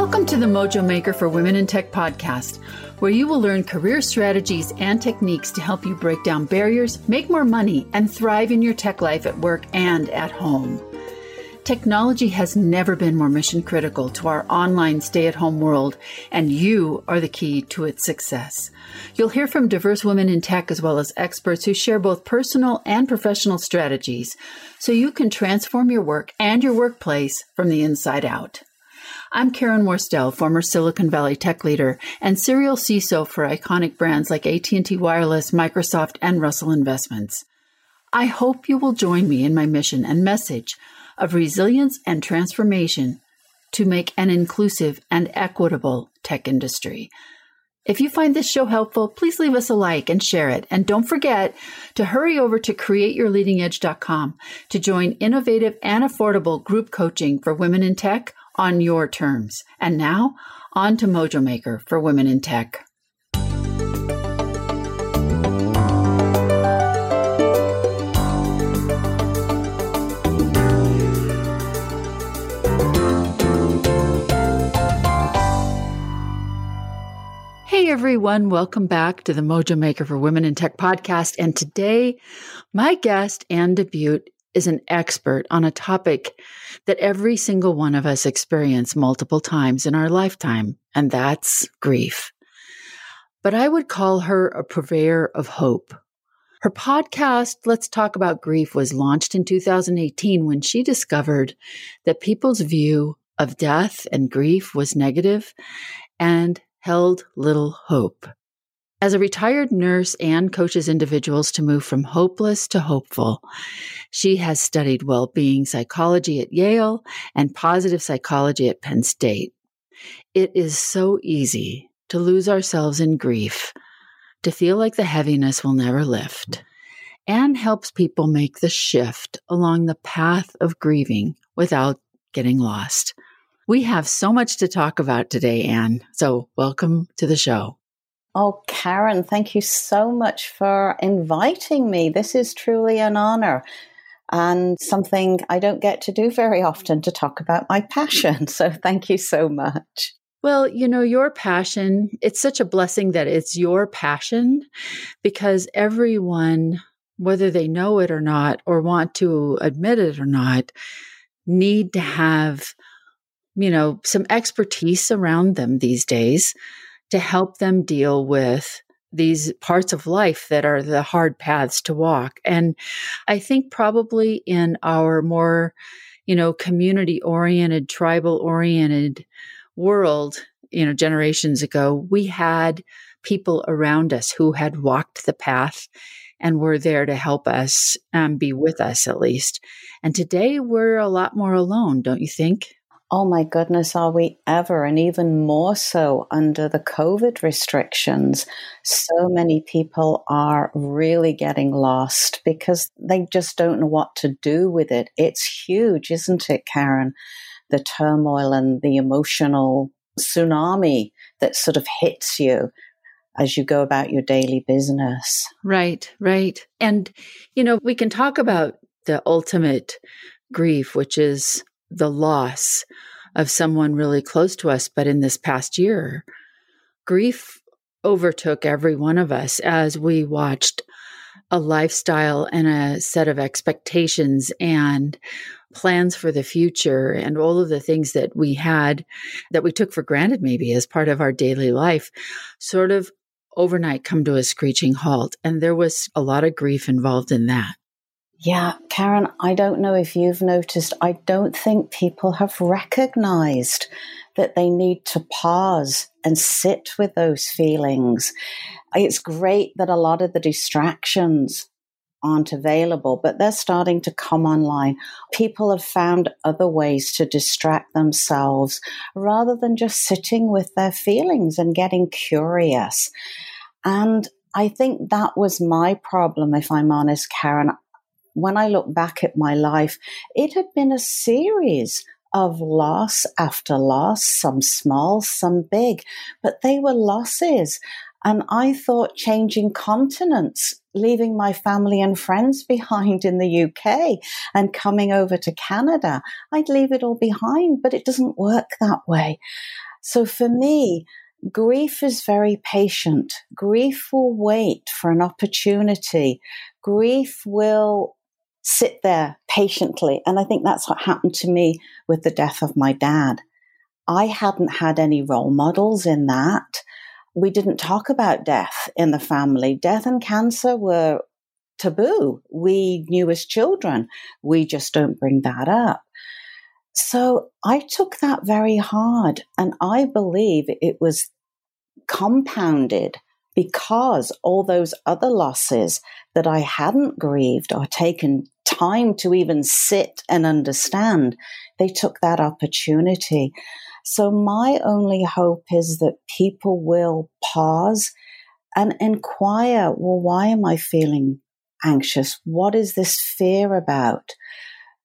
Welcome to the Mojo Maker for Women in Tech podcast, where you will learn career strategies and techniques to help you break down barriers, make more money, and thrive in your tech life at work and at home. Technology has never been more mission critical to our online stay at home world, and you are the key to its success. You'll hear from diverse women in tech as well as experts who share both personal and professional strategies so you can transform your work and your workplace from the inside out. I'm Karen Morstel, former Silicon Valley tech leader and serial CISO for iconic brands like AT&T Wireless, Microsoft, and Russell Investments. I hope you will join me in my mission and message of resilience and transformation to make an inclusive and equitable tech industry. If you find this show helpful, please leave us a like and share it. And don't forget to hurry over to createyourleadingedge.com to join innovative and affordable group coaching for women in tech on your terms. And now, on to Mojo Maker for Women in Tech. Hey everyone, welcome back to the Mojo Maker for Women in Tech podcast. And today, my guest Anne debut is an expert on a topic that every single one of us experience multiple times in our lifetime, and that's grief. But I would call her a purveyor of hope. Her podcast, Let's Talk About Grief, was launched in 2018 when she discovered that people's view of death and grief was negative and held little hope. As a retired nurse, Anne coaches individuals to move from hopeless to hopeful. She has studied well being psychology at Yale and positive psychology at Penn State. It is so easy to lose ourselves in grief, to feel like the heaviness will never lift. Anne helps people make the shift along the path of grieving without getting lost. We have so much to talk about today, Anne. So, welcome to the show. Oh, Karen, thank you so much for inviting me. This is truly an honor and something I don't get to do very often to talk about my passion. So thank you so much. Well, you know, your passion, it's such a blessing that it's your passion because everyone, whether they know it or not, or want to admit it or not, need to have, you know, some expertise around them these days to help them deal with these parts of life that are the hard paths to walk. And I think probably in our more, you know, community oriented, tribal oriented world, you know, generations ago, we had people around us who had walked the path and were there to help us um, be with us at least. And today we're a lot more alone, don't you think? Oh my goodness, are we ever? And even more so under the COVID restrictions. So many people are really getting lost because they just don't know what to do with it. It's huge, isn't it, Karen? The turmoil and the emotional tsunami that sort of hits you as you go about your daily business. Right, right. And, you know, we can talk about the ultimate grief, which is the loss of someone really close to us. But in this past year, grief overtook every one of us as we watched a lifestyle and a set of expectations and plans for the future and all of the things that we had that we took for granted maybe as part of our daily life sort of overnight come to a screeching halt and there was a lot of grief involved in that yeah, Karen, I don't know if you've noticed, I don't think people have recognized that they need to pause and sit with those feelings. It's great that a lot of the distractions aren't available, but they're starting to come online. People have found other ways to distract themselves rather than just sitting with their feelings and getting curious. And I think that was my problem, if I'm honest, Karen when I look back at my life, it had been a series of loss after loss, some small, some big, but they were losses. And I thought changing continents, leaving my family and friends behind in the UK and coming over to Canada, I'd leave it all behind, but it doesn't work that way. So for me, grief is very patient. Grief will wait for an opportunity. Grief will sit there patiently. And I think that's what happened to me with the death of my dad. I hadn't had any role models in that. We didn't talk about death in the family. Death and cancer were taboo. We knew as children. We just don't bring that up. So I took that very hard. And I believe it was compounded because all those other losses that I hadn't grieved or taken time to even sit and understand, they took that opportunity. So my only hope is that people will pause and inquire, well, why am I feeling anxious? What is this fear about?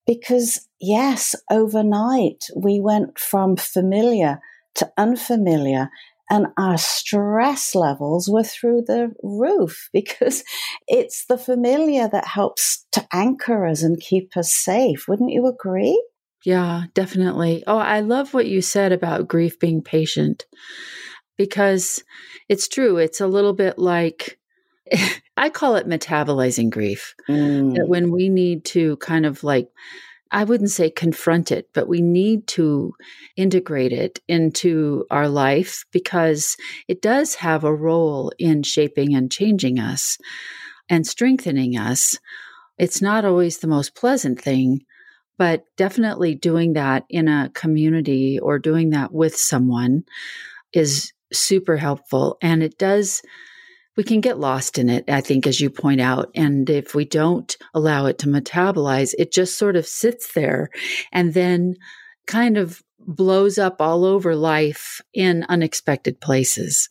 Because yes, overnight we went from familiar to unfamiliar and our stress levels were through the roof because it's the familiar that helps to anchor us and keep us safe. Wouldn't you agree? Yeah, definitely. Oh, I love what you said about grief being patient because it's true. It's a little bit like I call it metabolizing grief. Mm. That when we need to kind of like I wouldn't say confront it, but we need to integrate it into our life because it does have a role in shaping and changing us and strengthening us. It's not always the most pleasant thing, but definitely doing that in a community or doing that with someone is super helpful. And it does we can get lost in it, I think, as you point out. And if we don't allow it to metabolize, it just sort of sits there and then kind of blows up all over life in unexpected places.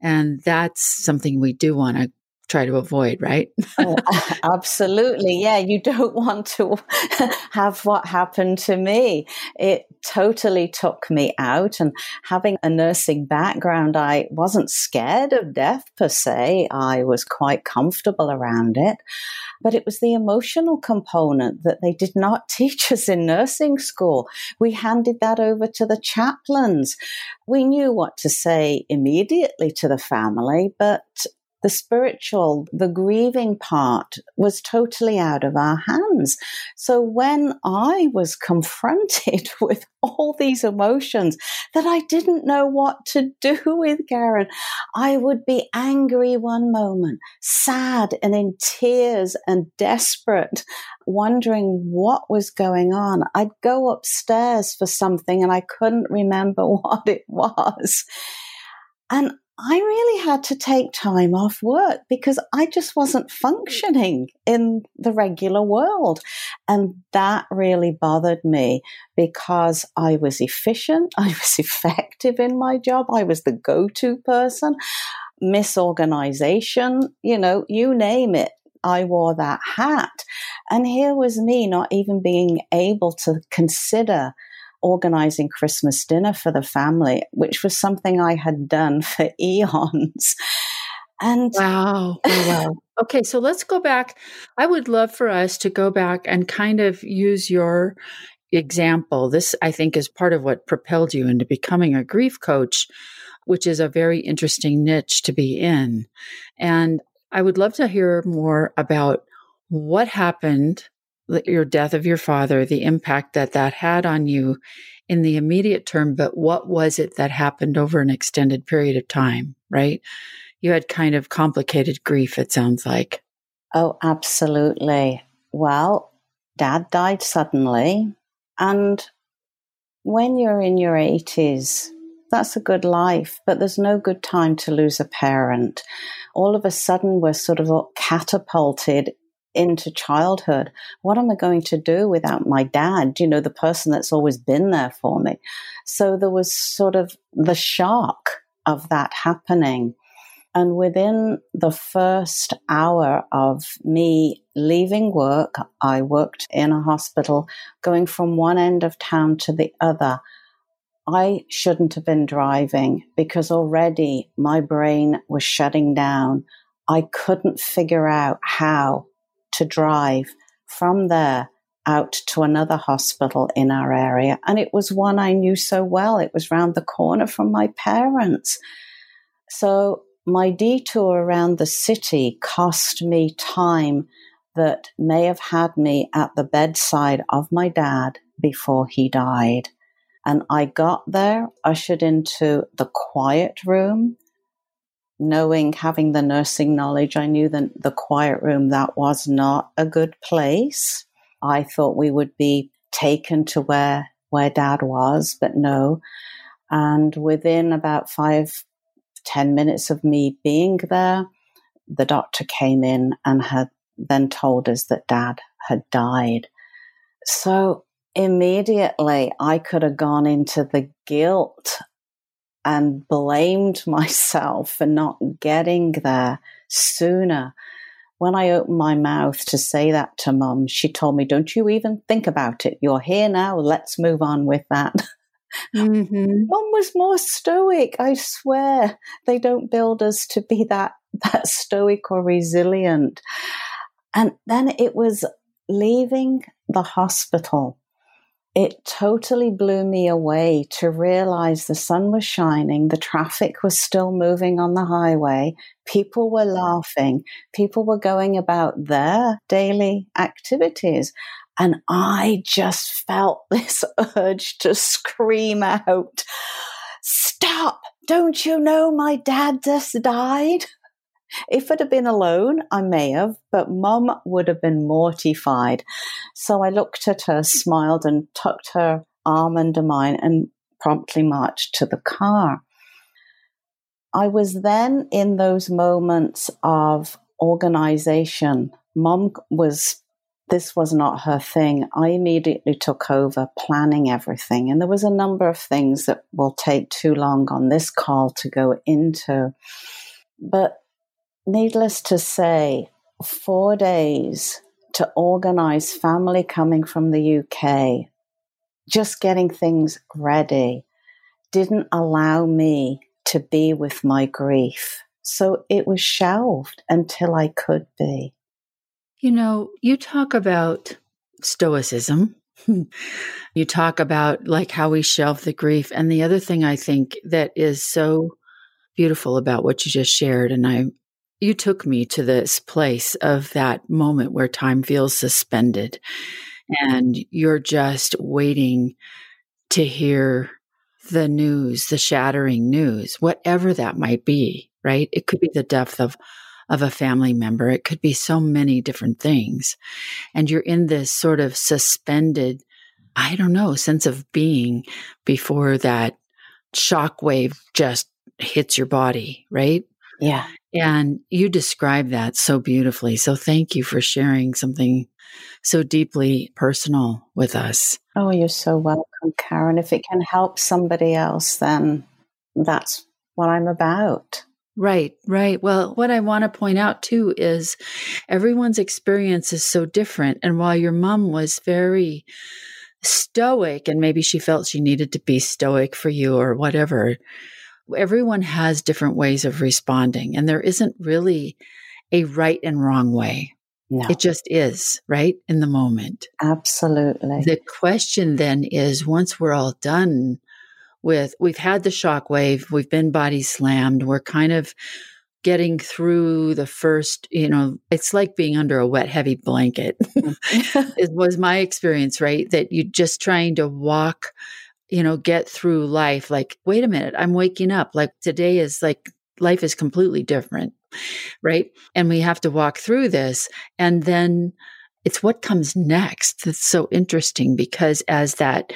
And that's something we do want to try to avoid, right? oh, absolutely. Yeah, you don't want to have what happened to me. It totally took me out. And having a nursing background, I wasn't scared of death per se. I was quite comfortable around it. But it was the emotional component that they did not teach us in nursing school. We handed that over to the chaplains. We knew what to say immediately to the family, but the spiritual, the grieving part was totally out of our hands. So when I was confronted with all these emotions that I didn't know what to do with, Karen, I would be angry one moment, sad and in tears and desperate, wondering what was going on. I'd go upstairs for something and I couldn't remember what it was. And I really had to take time off work because I just wasn't functioning in the regular world. And that really bothered me because I was efficient, I was effective in my job, I was the go to person. Misorganization, you know, you name it. I wore that hat. And here was me not even being able to consider organizing Christmas dinner for the family, which was something I had done for eons. And wow. Oh, wow. okay, so let's go back. I would love for us to go back and kind of use your example. This, I think, is part of what propelled you into becoming a grief coach, which is a very interesting niche to be in. And I would love to hear more about what happened your death of your father, the impact that that had on you in the immediate term, but what was it that happened over an extended period of time, right? You had kind of complicated grief, it sounds like. Oh, absolutely. Well, dad died suddenly. And when you're in your 80s, that's a good life, but there's no good time to lose a parent. All of a sudden, we're sort of catapulted into childhood. What am I going to do without my dad? You know, the person that's always been there for me. So there was sort of the shock of that happening. And within the first hour of me leaving work, I worked in a hospital, going from one end of town to the other. I shouldn't have been driving because already my brain was shutting down. I couldn't figure out how to drive from there out to another hospital in our area. And it was one I knew so well. It was round the corner from my parents. So my detour around the city cost me time that may have had me at the bedside of my dad before he died. And I got there, ushered into the quiet room, knowing, having the nursing knowledge, I knew that the quiet room, that was not a good place. I thought we would be taken to where, where dad was, but no. And within about five, ten minutes of me being there, the doctor came in and had then told us that dad had died. So immediately I could have gone into the guilt and blamed myself for not getting there sooner. When I opened my mouth to say that to mum, she told me, Don't you even think about it. You're here now. Let's move on with that. Mm-hmm. Mum was more stoic, I swear. They don't build us to be that, that stoic or resilient. And then it was leaving the hospital it totally blew me away to realize the sun was shining, the traffic was still moving on the highway, people were laughing, people were going about their daily activities. And I just felt this urge to scream out, Stop! Don't you know my dad just died? If it had been alone, I may have, but mum would have been mortified. So I looked at her, smiled, and tucked her arm under mine and promptly marched to the car. I was then in those moments of organization. Mum was, this was not her thing. I immediately took over planning everything. And there was a number of things that will take too long on this call to go into. But needless to say, four days to organize family coming from the UK, just getting things ready, didn't allow me to be with my grief. So it was shelved until I could be. You know, you talk about stoicism. you talk about like how we shelve the grief. And the other thing I think that is so beautiful about what you just shared, and I you took me to this place of that moment where time feels suspended and you're just waiting to hear the news, the shattering news, whatever that might be, right? It could be the death of of a family member. It could be so many different things. And you're in this sort of suspended, I don't know, sense of being before that shock wave just hits your body, right? Yeah. And you describe that so beautifully. So thank you for sharing something so deeply personal with us. Oh, you're so welcome, Karen. If it can help somebody else, then that's what I'm about. Right, right. Well, what I want to point out too is everyone's experience is so different. And while your mom was very stoic and maybe she felt she needed to be stoic for you or whatever, everyone has different ways of responding, and there isn't really a right and wrong way. No. It just is, right? In the moment. Absolutely. The question then is once we're all done with, we've had the shock wave, we've been body slammed, we're kind of getting through the first, you know, it's like being under a wet, heavy blanket, mm-hmm. it was my experience, right? That you're just trying to walk you know, get through life like, wait a minute, I'm waking up. Like today is like, life is completely different. Right. And we have to walk through this. And then it's what comes next that's so interesting because as that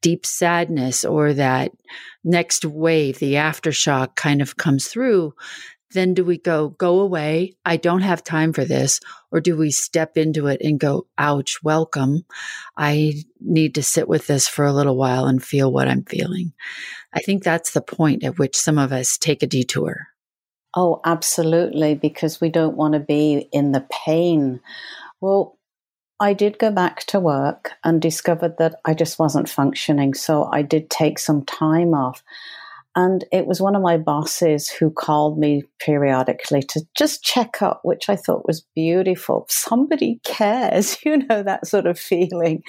deep sadness or that next wave, the aftershock kind of comes through, then do we go, go away? I don't have time for this. Or do we step into it and go, ouch, welcome. I need to sit with this for a little while and feel what I'm feeling. I think that's the point at which some of us take a detour. Oh, absolutely, because we don't want to be in the pain. Well, I did go back to work and discovered that I just wasn't functioning. So I did take some time off. And it was one of my bosses who called me periodically to just check up, which I thought was beautiful. Somebody cares, you know, that sort of feeling.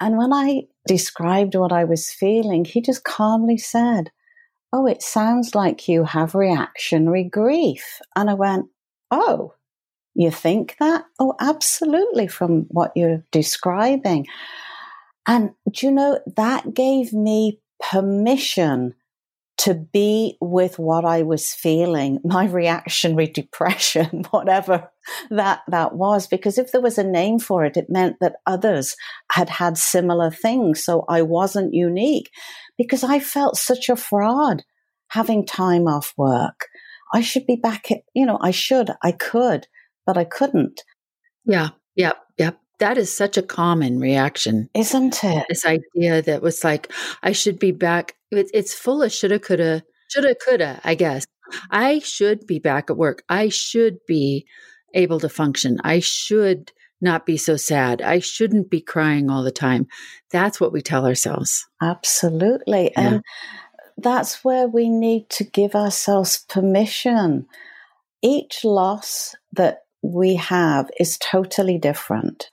And when I described what I was feeling, he just calmly said, Oh, it sounds like you have reactionary grief. And I went, Oh, you think that? Oh, absolutely, from what you're describing. And do you know, that gave me permission to be with what I was feeling, my reactionary depression, whatever that, that was. Because if there was a name for it, it meant that others had had similar things. So I wasn't unique because I felt such a fraud having time off work. I should be back at, you know, I should, I could, but I couldn't. Yeah. Yep. Yep that is such a common reaction, isn't it? This idea that was like, I should be back. It, it's full of shoulda, coulda, shoulda, coulda, I guess. I should be back at work. I should be able to function. I should not be so sad. I shouldn't be crying all the time. That's what we tell ourselves. Absolutely. Yeah. And that's where we need to give ourselves permission. Each loss that we have is totally different.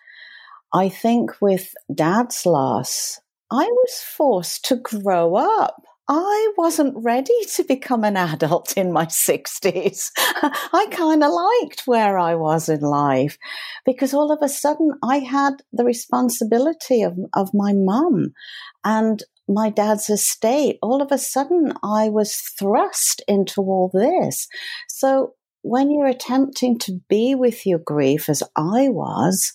I think with dad's loss, I was forced to grow up. I wasn't ready to become an adult in my 60s. I kind of liked where I was in life because all of a sudden I had the responsibility of, of my mum and my dad's estate. All of a sudden I was thrust into all this. So when you're attempting to be with your grief, as I was,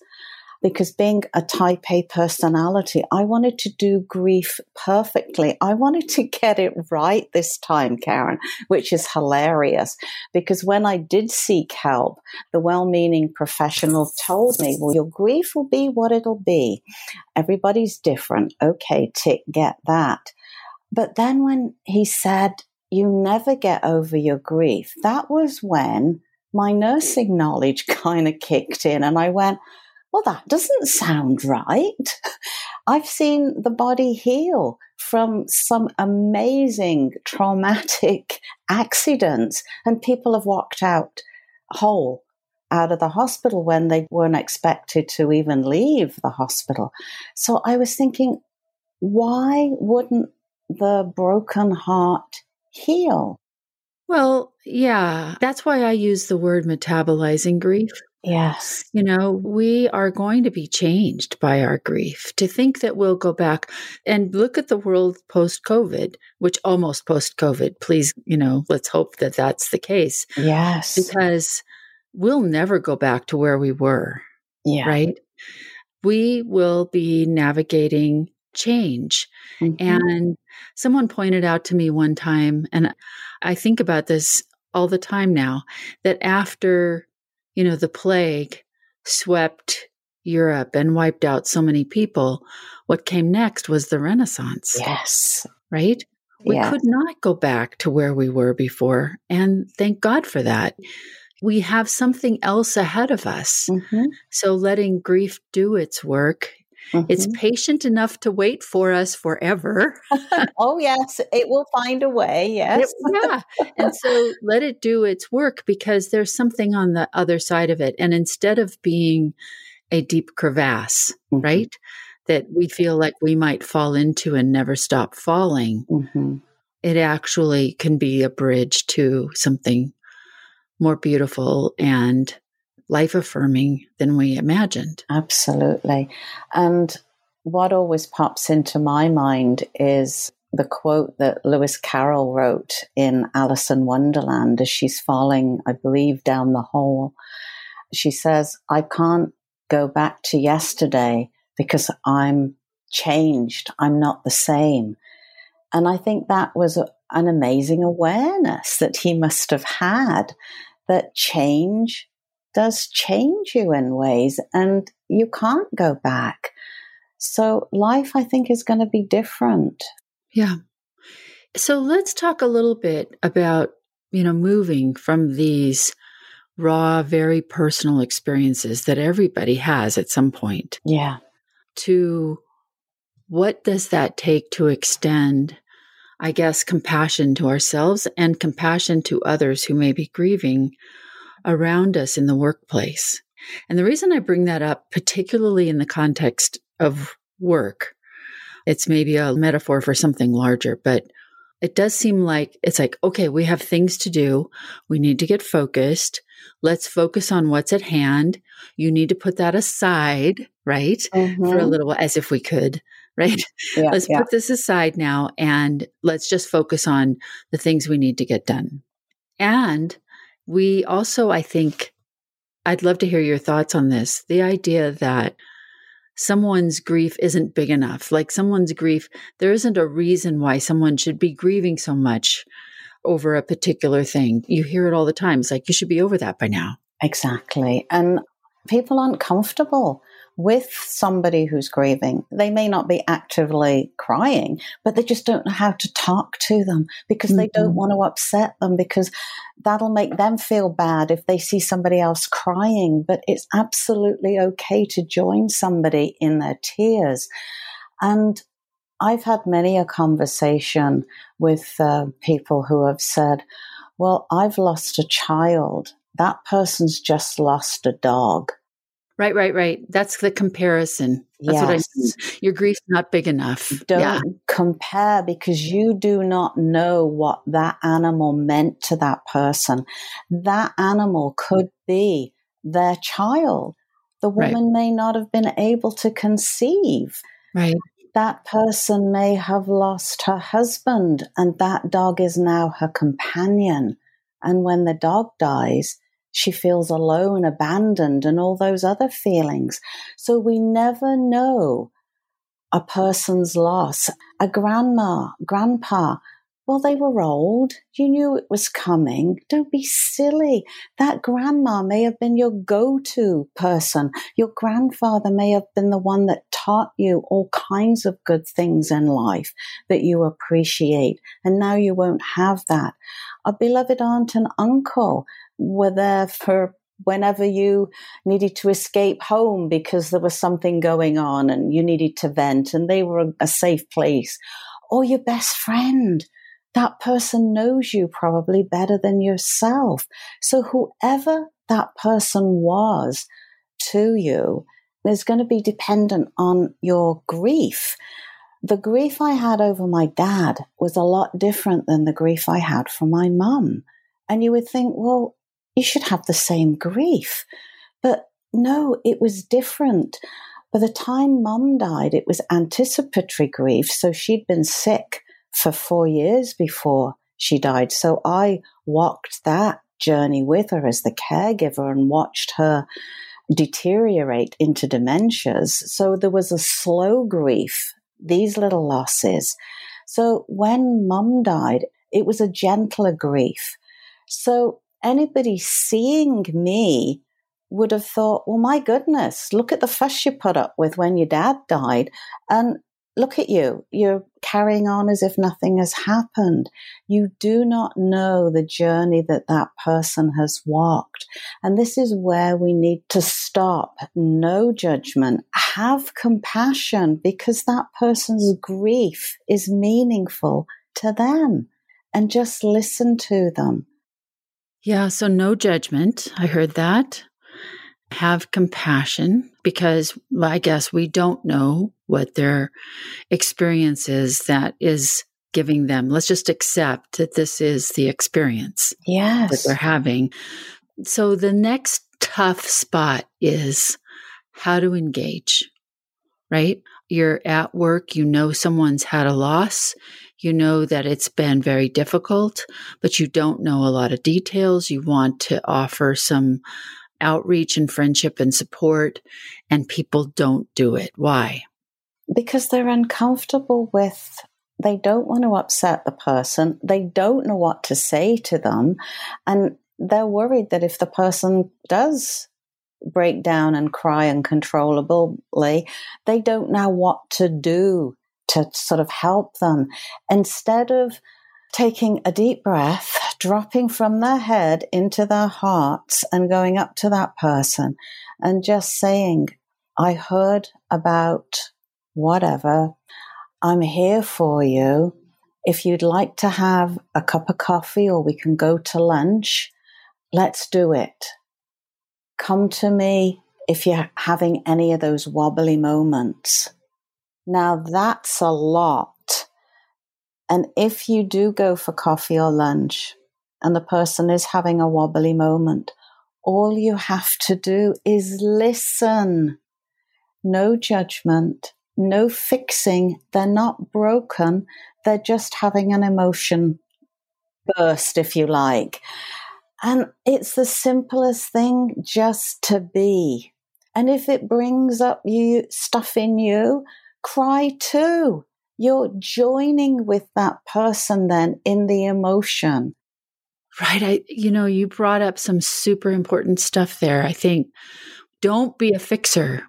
because being a type A personality, I wanted to do grief perfectly. I wanted to get it right this time, Karen, which is hilarious because when I did seek help, the well meaning professional told me, well, your grief will be what it'll be. Everybody's different. Okay, tick, get that. But then when he said, you never get over your grief, that was when my nursing knowledge kind of kicked in and I went, well, that doesn't sound right. I've seen the body heal from some amazing traumatic accidents, and people have walked out whole out of the hospital when they weren't expected to even leave the hospital. So I was thinking, why wouldn't the broken heart heal? Well, yeah, that's why I use the word metabolizing grief. Yes. You know, we are going to be changed by our grief. To think that we'll go back and look at the world post COVID, which almost post COVID, please, you know, let's hope that that's the case. Yes. Because we'll never go back to where we were. Yeah. Right. We will be navigating change. Mm-hmm. And someone pointed out to me one time, and I think about this all the time now, that after you know, the plague swept Europe and wiped out so many people. What came next was the Renaissance. Yes. Right? We yeah. could not go back to where we were before. And thank God for that. We have something else ahead of us. Mm-hmm. So letting grief do its work Mm-hmm. It's patient enough to wait for us forever. oh, yes, it will find a way. Yes. yeah. And so let it do its work because there's something on the other side of it. And instead of being a deep crevasse, mm-hmm. right, that we feel like we might fall into and never stop falling, mm-hmm. it actually can be a bridge to something more beautiful and life affirming than we imagined. Absolutely. And what always pops into my mind is the quote that Lewis Carroll wrote in Alice in Wonderland as she's falling, I believe, down the hole. She says, I can't go back to yesterday because I'm changed. I'm not the same. And I think that was a, an amazing awareness that he must have had that change does change you in ways and you can't go back. So life, I think, is going to be different. Yeah. So let's talk a little bit about, you know, moving from these raw, very personal experiences that everybody has at some point. Yeah. To what does that take to extend I guess, compassion to ourselves and compassion to others who may be grieving around us in the workplace. And the reason I bring that up, particularly in the context of work, it's maybe a metaphor for something larger, but it does seem like it's like, okay, we have things to do. We need to get focused. Let's focus on what's at hand. You need to put that aside, right? Mm-hmm. For a mm-hmm. little while, as if we could, right? Yeah, let's yeah. put this aside now and let's just focus on the things we need to get done. And we also, I think, I'd love to hear your thoughts on this the idea that someone's grief isn't big enough. Like someone's grief, there isn't a reason why someone should be grieving so much over a particular thing. You hear it all the time. It's like, you should be over that by now. Exactly. And people aren't comfortable with somebody who's grieving. They may not be actively crying, but they just don't know how to talk to them because mm-hmm. they don't mm-hmm. want to upset them because that'll make them feel bad if they see somebody else crying. But it's absolutely okay to join somebody in their tears. And I've had many a conversation with uh, people who have said, Well, I've lost a child. That person's just lost a dog. Right, right, right. That's the comparison. That's yes. what I mean. Your grief's not big enough. Don't yeah. compare because you do not know what that animal meant to that person. That animal could be their child. The woman right. may not have been able to conceive. Right. That person may have lost her husband, and that dog is now her companion. And when the dog dies, she feels alone, abandoned, and all those other feelings. So we never know a person's loss. A grandma, grandpa, well, they were old. You knew it was coming. Don't be silly. That grandma may have been your go to person. Your grandfather may have been the one that taught you all kinds of good things in life that you appreciate. And now you won't have that. A beloved aunt and uncle were there for whenever you needed to escape home because there was something going on and you needed to vent and they were a safe place. Or your best friend. That person knows you probably better than yourself. So whoever that person was to you is going to be dependent on your grief. The grief I had over my dad was a lot different than the grief I had for my mum. And you would think, well, you should have the same grief. But no, it was different. By the time mum died, it was anticipatory grief. So she'd been sick for four years before she died. So I walked that journey with her as the caregiver and watched her deteriorate into dementias. So there was a slow grief, these little losses. So when mum died, it was a gentler grief. So anybody seeing me would have thought, well, my goodness, look at the fuss you put up with when your dad died. And look at you. You're carrying on as if nothing has happened. You do not know the journey that that person has walked. And this is where we need to stop. No judgment. Have compassion because that person's grief is meaningful to them and just listen to them. Yeah, so no judgment. I heard that. Have compassion because I guess we don't know what their experience is that is giving them. Let's just accept that this is the experience yes. that they're having. So the next tough spot is how to engage, right? You're at work, you know someone's had a loss, you know that it's been very difficult, but you don't know a lot of details. You want to offer some outreach and friendship and support, and people don't do it. Why? Because they're uncomfortable with, they don't want to upset the person, they don't know what to say to them, and they're worried that if the person does break down and cry uncontrollably, they don't know what to do to sort of help them instead of taking a deep breath, dropping from their head into their hearts and going up to that person and just saying, I heard about whatever. I'm here for you. If you'd like to have a cup of coffee or we can go to lunch, let's do it. Come to me if you're having any of those wobbly moments. Now that's a lot. And if you do go for coffee or lunch and the person is having a wobbly moment, all you have to do is listen. No judgment, no fixing. They're not broken. They're just having an emotion burst, if you like. And it's the simplest thing just to be. And if it brings up you stuff in you, cry too. You're joining with that person then in the emotion. Right. I, you know, you brought up some super important stuff there. I think don't be a fixer.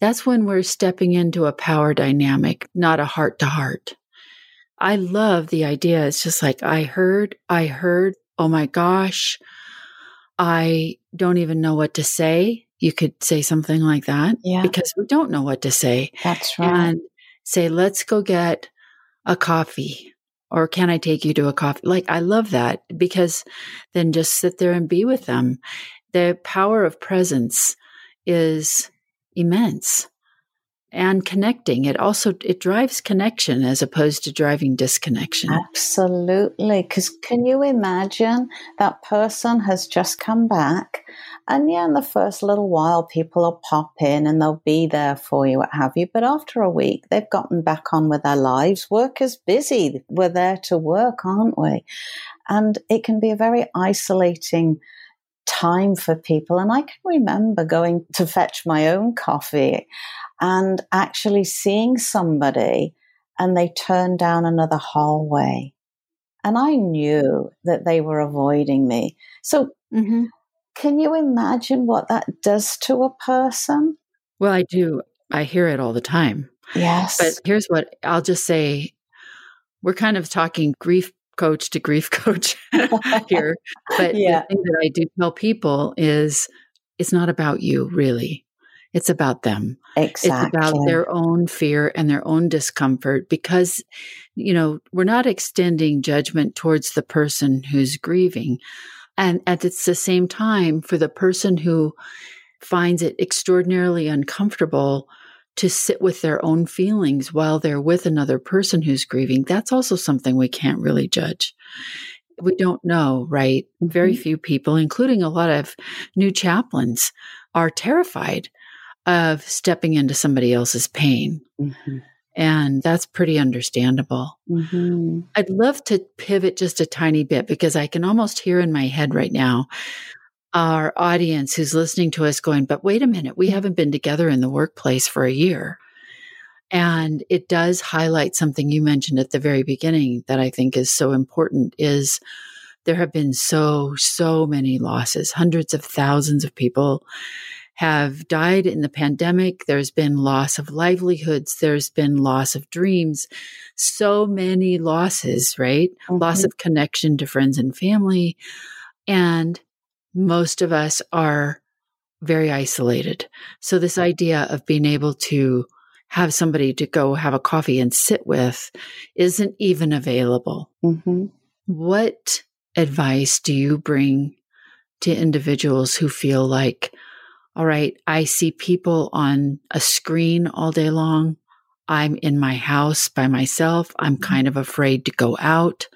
That's when we're stepping into a power dynamic, not a heart to heart. I love the idea. It's just like, I heard, I heard, oh my gosh, I don't even know what to say. You could say something like that yeah. because we don't know what to say. That's right. And say, let's go get a coffee or can I take you to a coffee? Like, I love that because then just sit there and be with them. The power of presence is immense and connecting. It also it drives connection as opposed to driving disconnection. Absolutely because can you imagine that person has just come back? And yeah in the first little while people will pop in and they'll be there for you what have you. But after a week they've gotten back on with their lives. Work is busy. We're there to work aren't we? And it can be a very isolating time for people. And I can remember going to fetch my own coffee and actually seeing somebody and they turned down another hallway. And I knew that they were avoiding me. So, mm-hmm. can you imagine what that does to a person? Well, I do. I hear it all the time. Yes. But here's what I'll just say we're kind of talking grief coach to grief coach here. But yeah. the thing that I do tell people is it's not about you, really. It's about them. Exactly. It's about their own fear and their own discomfort because, you know, we're not extending judgment towards the person who's grieving. And at the same time, for the person who finds it extraordinarily uncomfortable to sit with their own feelings while they're with another person who's grieving, that's also something we can't really judge. We don't know, right? Mm-hmm. Very few people, including a lot of new chaplains, are terrified of stepping into somebody else's pain. Mm-hmm. And that's pretty understandable. Mm-hmm. I'd love to pivot just a tiny bit because I can almost hear in my head right now our audience who's listening to us going, but wait a minute, we haven't been together in the workplace for a year. And it does highlight something you mentioned at the very beginning that I think is so important is there have been so, so many losses. Hundreds of thousands of people have died in the pandemic. There's been loss of livelihoods. There's been loss of dreams. So many losses, right? Mm-hmm. Loss of connection to friends and family. And most of us are very isolated. So, this idea of being able to have somebody to go have a coffee and sit with isn't even available. Mm-hmm. What advice do you bring to individuals who feel like, all right, I see people on a screen all day long. I'm in my house by myself. I'm mm-hmm. kind of afraid to go out.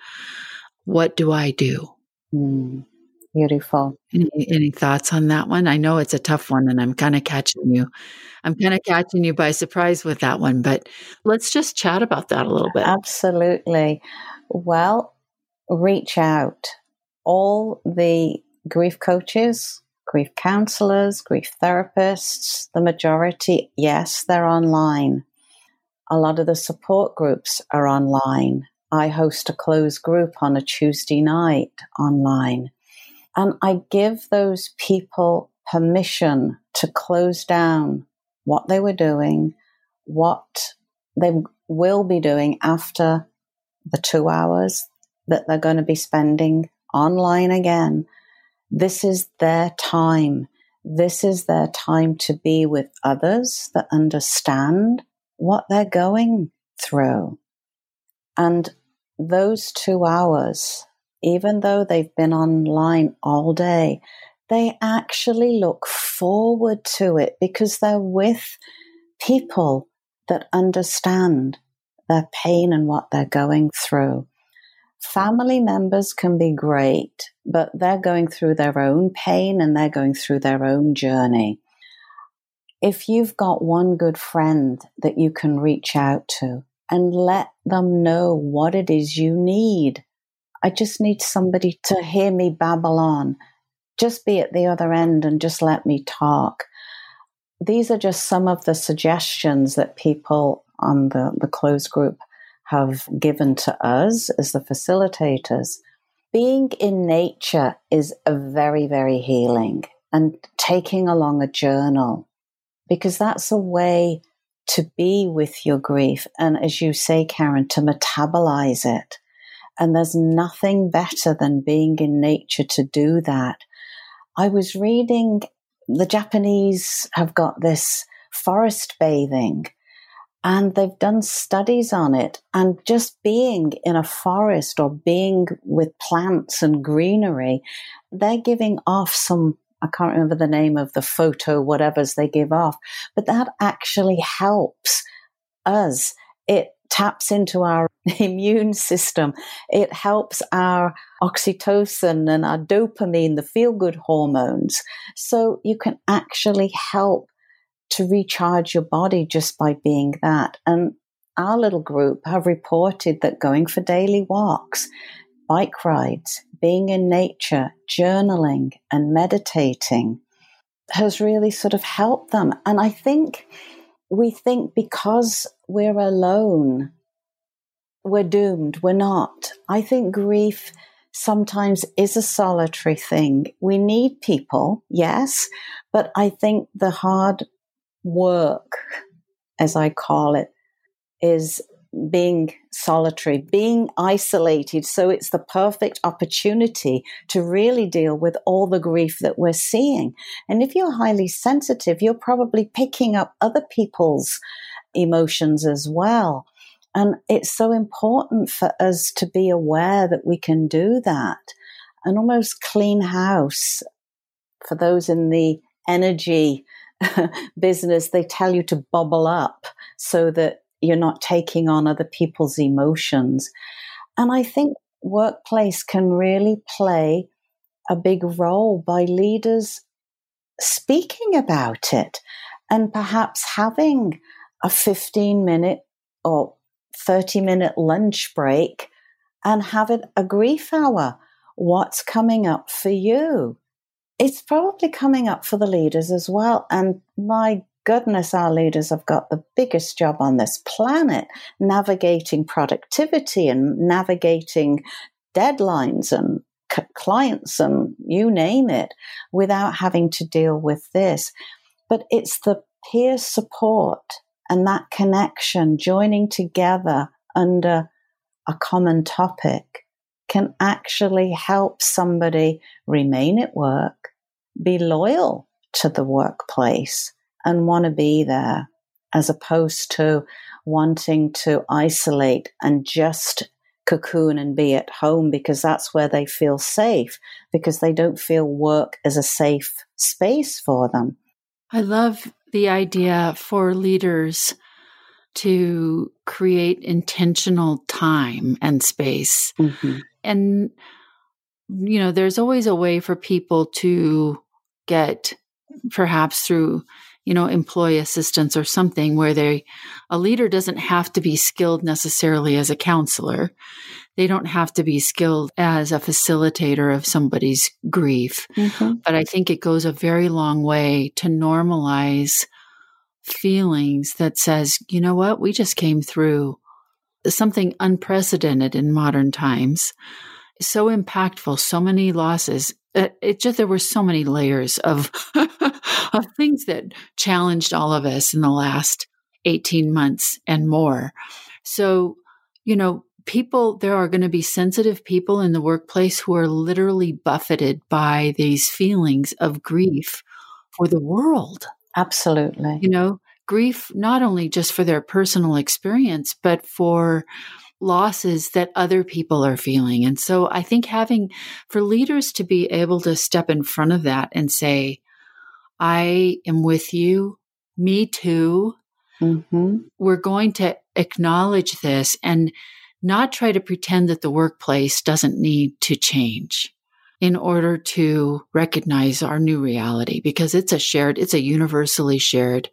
What do I do? Mm. Beautiful. Any, any, thoughts on that one? I know it's a tough one and I'm kind of catching you. I'm kind of catching you by surprise with that one, but let's just chat about that a little bit. Absolutely. Well, reach out. All the grief coaches, grief counselors, grief therapists, the majority, yes, they're online. A lot of the support groups are online. I host a closed group on a Tuesday night online. And I give those people permission to close down what they were doing, what they will be doing after the two hours that they're going to be spending online again. This is their time. This is their time to be with others that understand what they're going through. And those two hours, even though they've been online all day, they actually look forward to it because they're with people that understand their pain and what they're going through. Family members can be great, but they're going through their own pain and they're going through their own journey. If you've got one good friend that you can reach out to and let them know what it is you need, I just need somebody to hear me babble on. Just be at the other end and just let me talk. These are just some of the suggestions that people on the, the closed group have given to us as the facilitators. Being in nature is a very, very healing and taking along a journal because that's a way to be with your grief. And as you say, Karen, to metabolize it. And there's nothing better than being in nature to do that. I was reading the Japanese have got this forest bathing and they've done studies on it. And just being in a forest or being with plants and greenery, they're giving off some, I can't remember the name of the photo, whatever's they give off, but that actually helps us. It taps into our immune system. It helps our oxytocin and our dopamine, the feel good hormones. So you can actually help to recharge your body just by being that. And our little group have reported that going for daily walks, bike rides, being in nature, journaling, and meditating has really sort of helped them. And I think we think because we're alone, we're doomed. We're not. I think grief sometimes is a solitary thing. We need people, yes, but I think the hard work, as I call it, is being solitary, being isolated. So it's the perfect opportunity to really deal with all the grief that we're seeing. And if you're highly sensitive, you're probably picking up other people's emotions as well. And it's so important for us to be aware that we can do that and almost clean house for those in the energy business, they tell you to bubble up so that you're not taking on other people's emotions. And I think workplace can really play a big role by leaders speaking about it and perhaps having a 15 minute or 30 minute lunch break and have it a grief hour. What's coming up for you? It's probably coming up for the leaders as well. And my goodness, our leaders have got the biggest job on this planet navigating productivity and navigating deadlines and clients and you name it without having to deal with this. But it's the peer support and that connection joining together under a common topic can actually help somebody remain at work, be loyal to the workplace, and want to be there, as opposed to wanting to isolate and just cocoon and be at home because that's where they feel safe, because they don't feel work as a safe space for them. I love the idea for leaders to create intentional time and space. Mm-hmm and you know there's always a way for people to get perhaps through you know employee assistance or something where they a leader doesn't have to be skilled necessarily as a counselor. They don't have to be skilled as a facilitator of somebody's grief. Mm-hmm. but i think it goes a very long way to normalize feelings that says you know what? We just came through something unprecedented in modern times, so impactful, so many losses. It, it just there were so many layers of of things that challenged all of us in the last 18 months and more. So, you know, people there are going to be sensitive people in the workplace who are literally buffeted by these feelings of grief for the world. Absolutely. You know, grief not only just for their personal experience, but for losses that other people are feeling. And so I think having for leaders to be able to step in front of that and say, I am with you, me too. Mm-hmm. We're going to acknowledge this and not try to pretend that the workplace doesn't need to change in order to recognize our new reality because it's a shared, it's a universally shared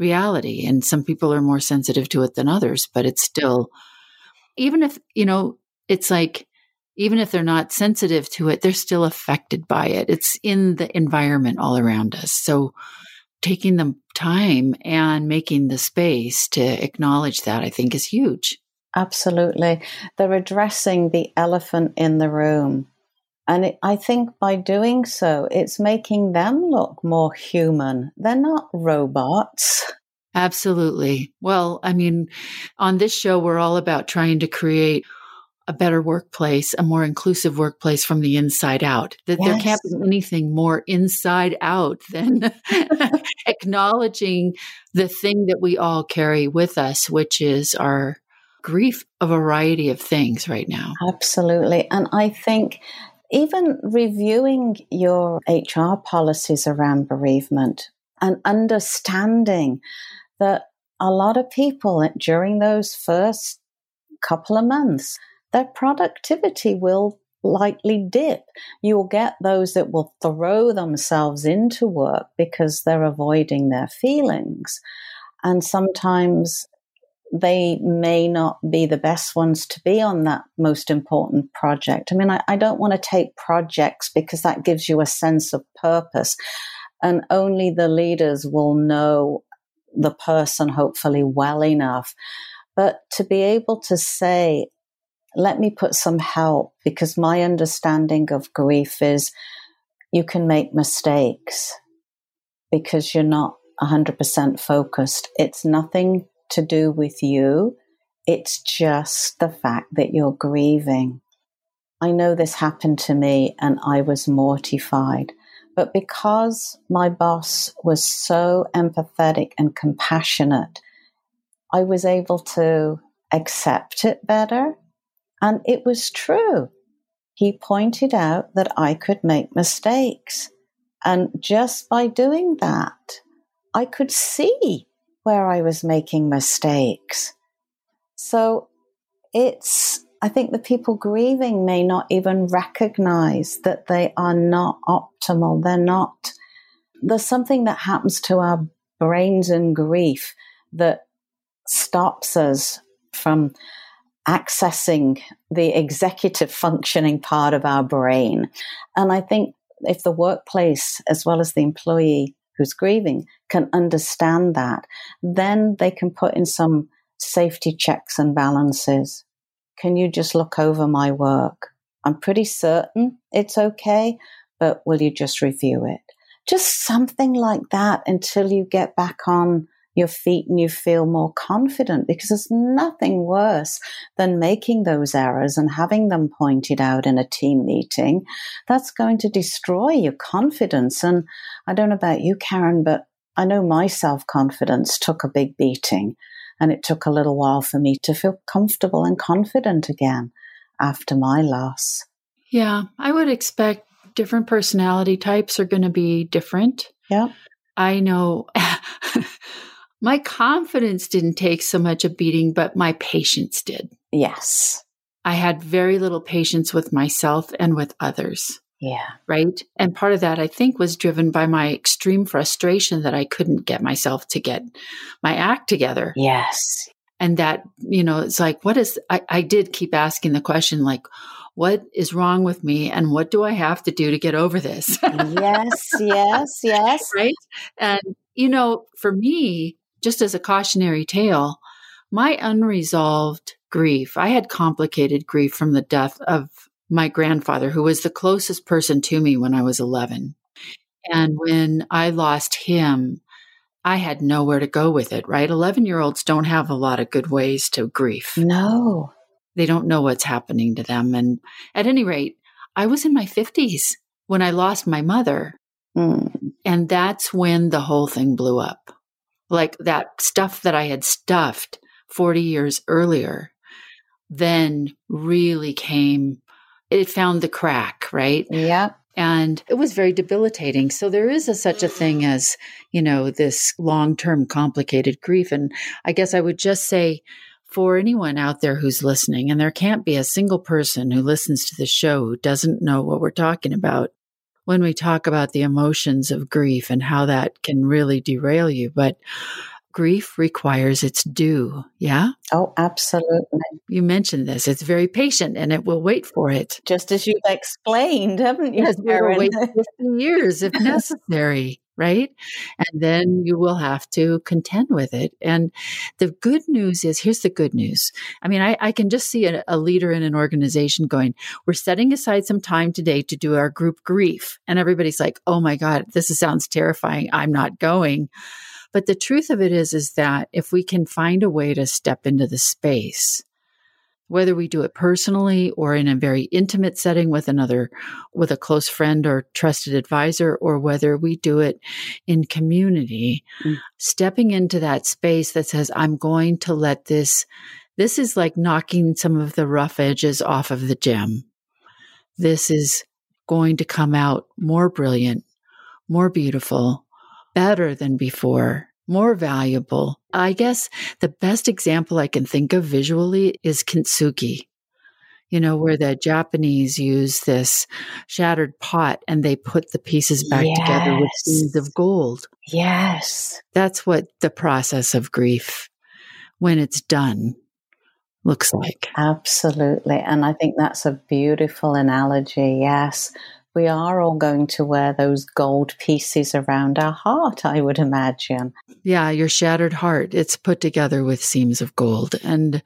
reality. And some people are more sensitive to it than others, but it's still, even if, you know, it's like, even if they're not sensitive to it, they're still affected by it. It's in the environment all around us. So taking the time and making the space to acknowledge that, I think is huge. Absolutely. They're addressing the elephant in the room. And it, I think by doing so, it's making them look more human. They're not robots. Absolutely. Well, I mean, on this show, we're all about trying to create a better workplace, a more inclusive workplace from the inside out. That yes. there can't be anything more inside out than acknowledging the thing that we all carry with us, which is our grief, a variety of things right now. Absolutely. And I think even reviewing your HR policies around bereavement and understanding that a lot of people during those first couple of months their productivity will likely dip. You'll get those that will throw themselves into work because they're avoiding their feelings. And sometimes they may not be the best ones to be on that most important project. I mean, I, I don't want to take projects because that gives you a sense of purpose. And only the leaders will know the person hopefully well enough. But to be able to say, let me put some help because my understanding of grief is you can make mistakes because you're not 100% focused. It's nothing to do with you. It's just the fact that you're grieving. I know this happened to me and I was mortified. But because my boss was so empathetic and compassionate, I was able to accept it better and it was true. He pointed out that I could make mistakes. And just by doing that, I could see where I was making mistakes. So it's, I think the people grieving may not even recognize that they are not optimal. They're not, there's something that happens to our brains in grief that stops us from accessing the executive functioning part of our brain. And I think if the workplace, as well as the employee who's grieving, can understand that, then they can put in some safety checks and balances. Can you just look over my work? I'm pretty certain it's okay, but will you just review it? Just something like that until you get back on your feet and you feel more confident because there's nothing worse than making those errors and having them pointed out in a team meeting. That's going to destroy your confidence. And I don't know about you, Karen, but I know my self confidence took a big beating and it took a little while for me to feel comfortable and confident again after my loss. Yeah, I would expect different personality types are going to be different. Yeah. I know my confidence didn't take so much a beating, but my patience did. Yes. I had very little patience with myself and with others. Yeah. Right. And part of that, I think, was driven by my extreme frustration that I couldn't get myself to get my act together. Yes. And that, you know, it's like, what is, I, I did keep asking the question, like, what is wrong with me and what do I have to do to get over this? yes, yes, yes. Right. And, you know, for me, just as a cautionary tale, my unresolved grief, I had complicated grief from the death of my grandfather, who was the closest person to me when I was 11. And when I lost him, I had nowhere to go with it, right? 11 year olds don't have a lot of good ways to grief. No. They don't know what's happening to them. And at any rate, I was in my 50s when I lost my mother. Mm. And that's when the whole thing blew up like that stuff that I had stuffed 40 years earlier then really came, it found the crack, right? Yeah. And it was very debilitating. So there is a, such a thing as, you know, this long term complicated grief. And I guess I would just say, for anyone out there who's listening, and there can't be a single person who listens to the show who doesn't know what we're talking about when we talk about the emotions of grief and how that can really derail you. But grief requires its due. Yeah. Oh, absolutely. You mentioned this. It's very patient and it will wait for it. Just as you've explained, haven't you? Yes, it will wait 50 years if necessary right? And then you will have to contend with it. And the good news is here's the good news. I mean, I, I can just see a, a leader in an organization going, We're setting aside some time today to do our group grief. And everybody's like, Oh my God, this sounds terrifying. I'm not going. But the truth of it is, is that if we can find a way to step into the space, whether we do it personally or in a very intimate setting with another, with a close friend or trusted advisor, or whether we do it in community, mm. stepping into that space that says, I'm going to let this, this is like knocking some of the rough edges off of the gem. This is going to come out more brilliant, more beautiful, better than before more valuable. I guess the best example I can think of visually is kintsugi. You know, where the Japanese use this shattered pot and they put the pieces back yes. together with seams of gold. Yes. That's what the process of grief, when it's done, looks like. Absolutely. And I think that's a beautiful analogy. Yes we are all going to wear those gold pieces around our heart, I would imagine. Yeah, your shattered heart, it's put together with seams of gold. And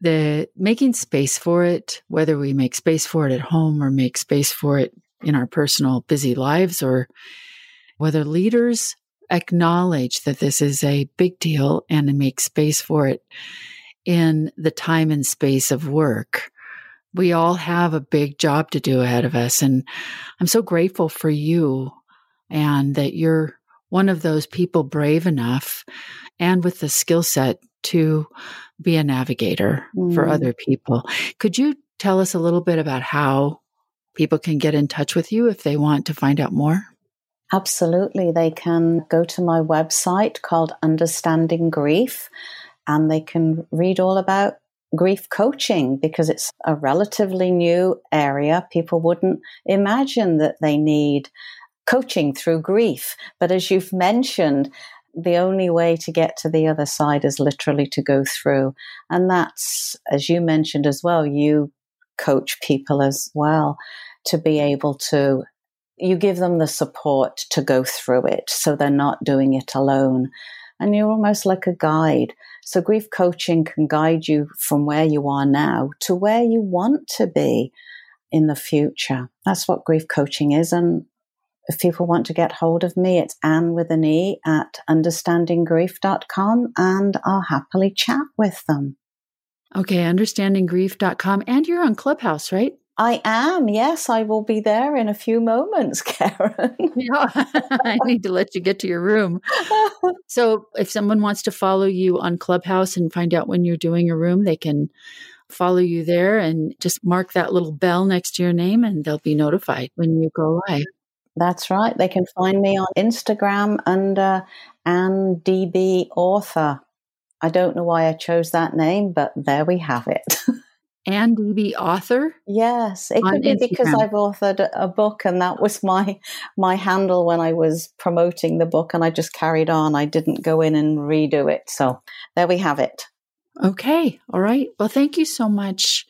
the making space for it, whether we make space for it at home or make space for it in our personal busy lives, or whether leaders acknowledge that this is a big deal and make space for it in the time and space of work we all have a big job to do ahead of us. And I'm so grateful for you and that you're one of those people brave enough and with the skill set to be a navigator mm. for other people. Could you tell us a little bit about how people can get in touch with you if they want to find out more? Absolutely. They can go to my website called Understanding Grief and they can read all about grief coaching because it's a relatively new area. People wouldn't imagine that they need coaching through grief. But as you've mentioned, the only way to get to the other side is literally to go through. And that's, as you mentioned as well, you coach people as well to be able to, you give them the support to go through it so they're not doing it alone. And you're almost like a guide so grief coaching can guide you from where you are now to where you want to be in the future. That's what grief coaching is. And if people want to get hold of me, it's Anne with an E at understandinggrief.com and I'll happily chat with them. Okay, understandinggrief.com. And you're on Clubhouse, right? I am. Yes, I will be there in a few moments, Karen. yeah, I need to let you get to your room. so, if someone wants to follow you on Clubhouse and find out when you're doing a room, they can follow you there and just mark that little bell next to your name and they'll be notified when you go live. That's right. They can find me on Instagram under Anne DB Author. I don't know why I chose that name, but there we have it. Anne DB author? Yes, it could be Instagram. because I've authored a book and that was my my handle when I was promoting the book and I just carried on. I didn't go in and redo it. So there we have it. Okay. All right. Well, thank you so much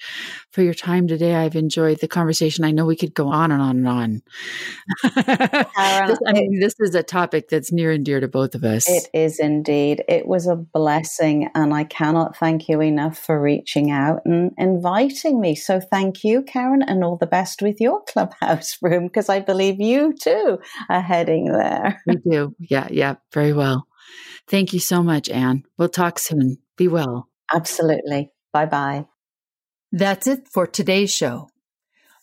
for your time today. I've enjoyed the conversation. I know we could go on and on and on. Karen, this, I mean, this is a topic that's near and dear to both of us. It is indeed. It was a blessing, and I cannot thank you enough for reaching out and inviting me. So thank you, Karen, and all the best with your clubhouse room because I believe you too are heading there. We do. Yeah. Yeah. Very well. Thank you so much, Anne. We'll talk soon. Be well. Absolutely. Bye bye. That's it for today's show.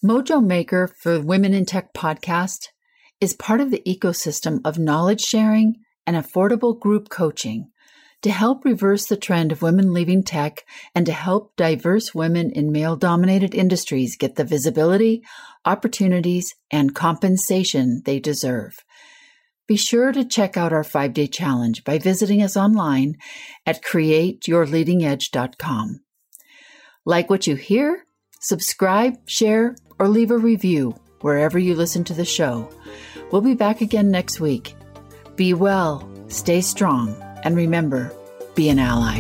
Mojo Maker for Women in Tech podcast is part of the ecosystem of knowledge sharing and affordable group coaching to help reverse the trend of women leaving tech and to help diverse women in male dominated industries get the visibility, opportunities, and compensation they deserve. Be sure to check out our five day challenge by visiting us online at createyourleadingedge.com. Like what you hear? Subscribe, share, or leave a review wherever you listen to the show. We'll be back again next week. Be well, stay strong, and remember, be an ally.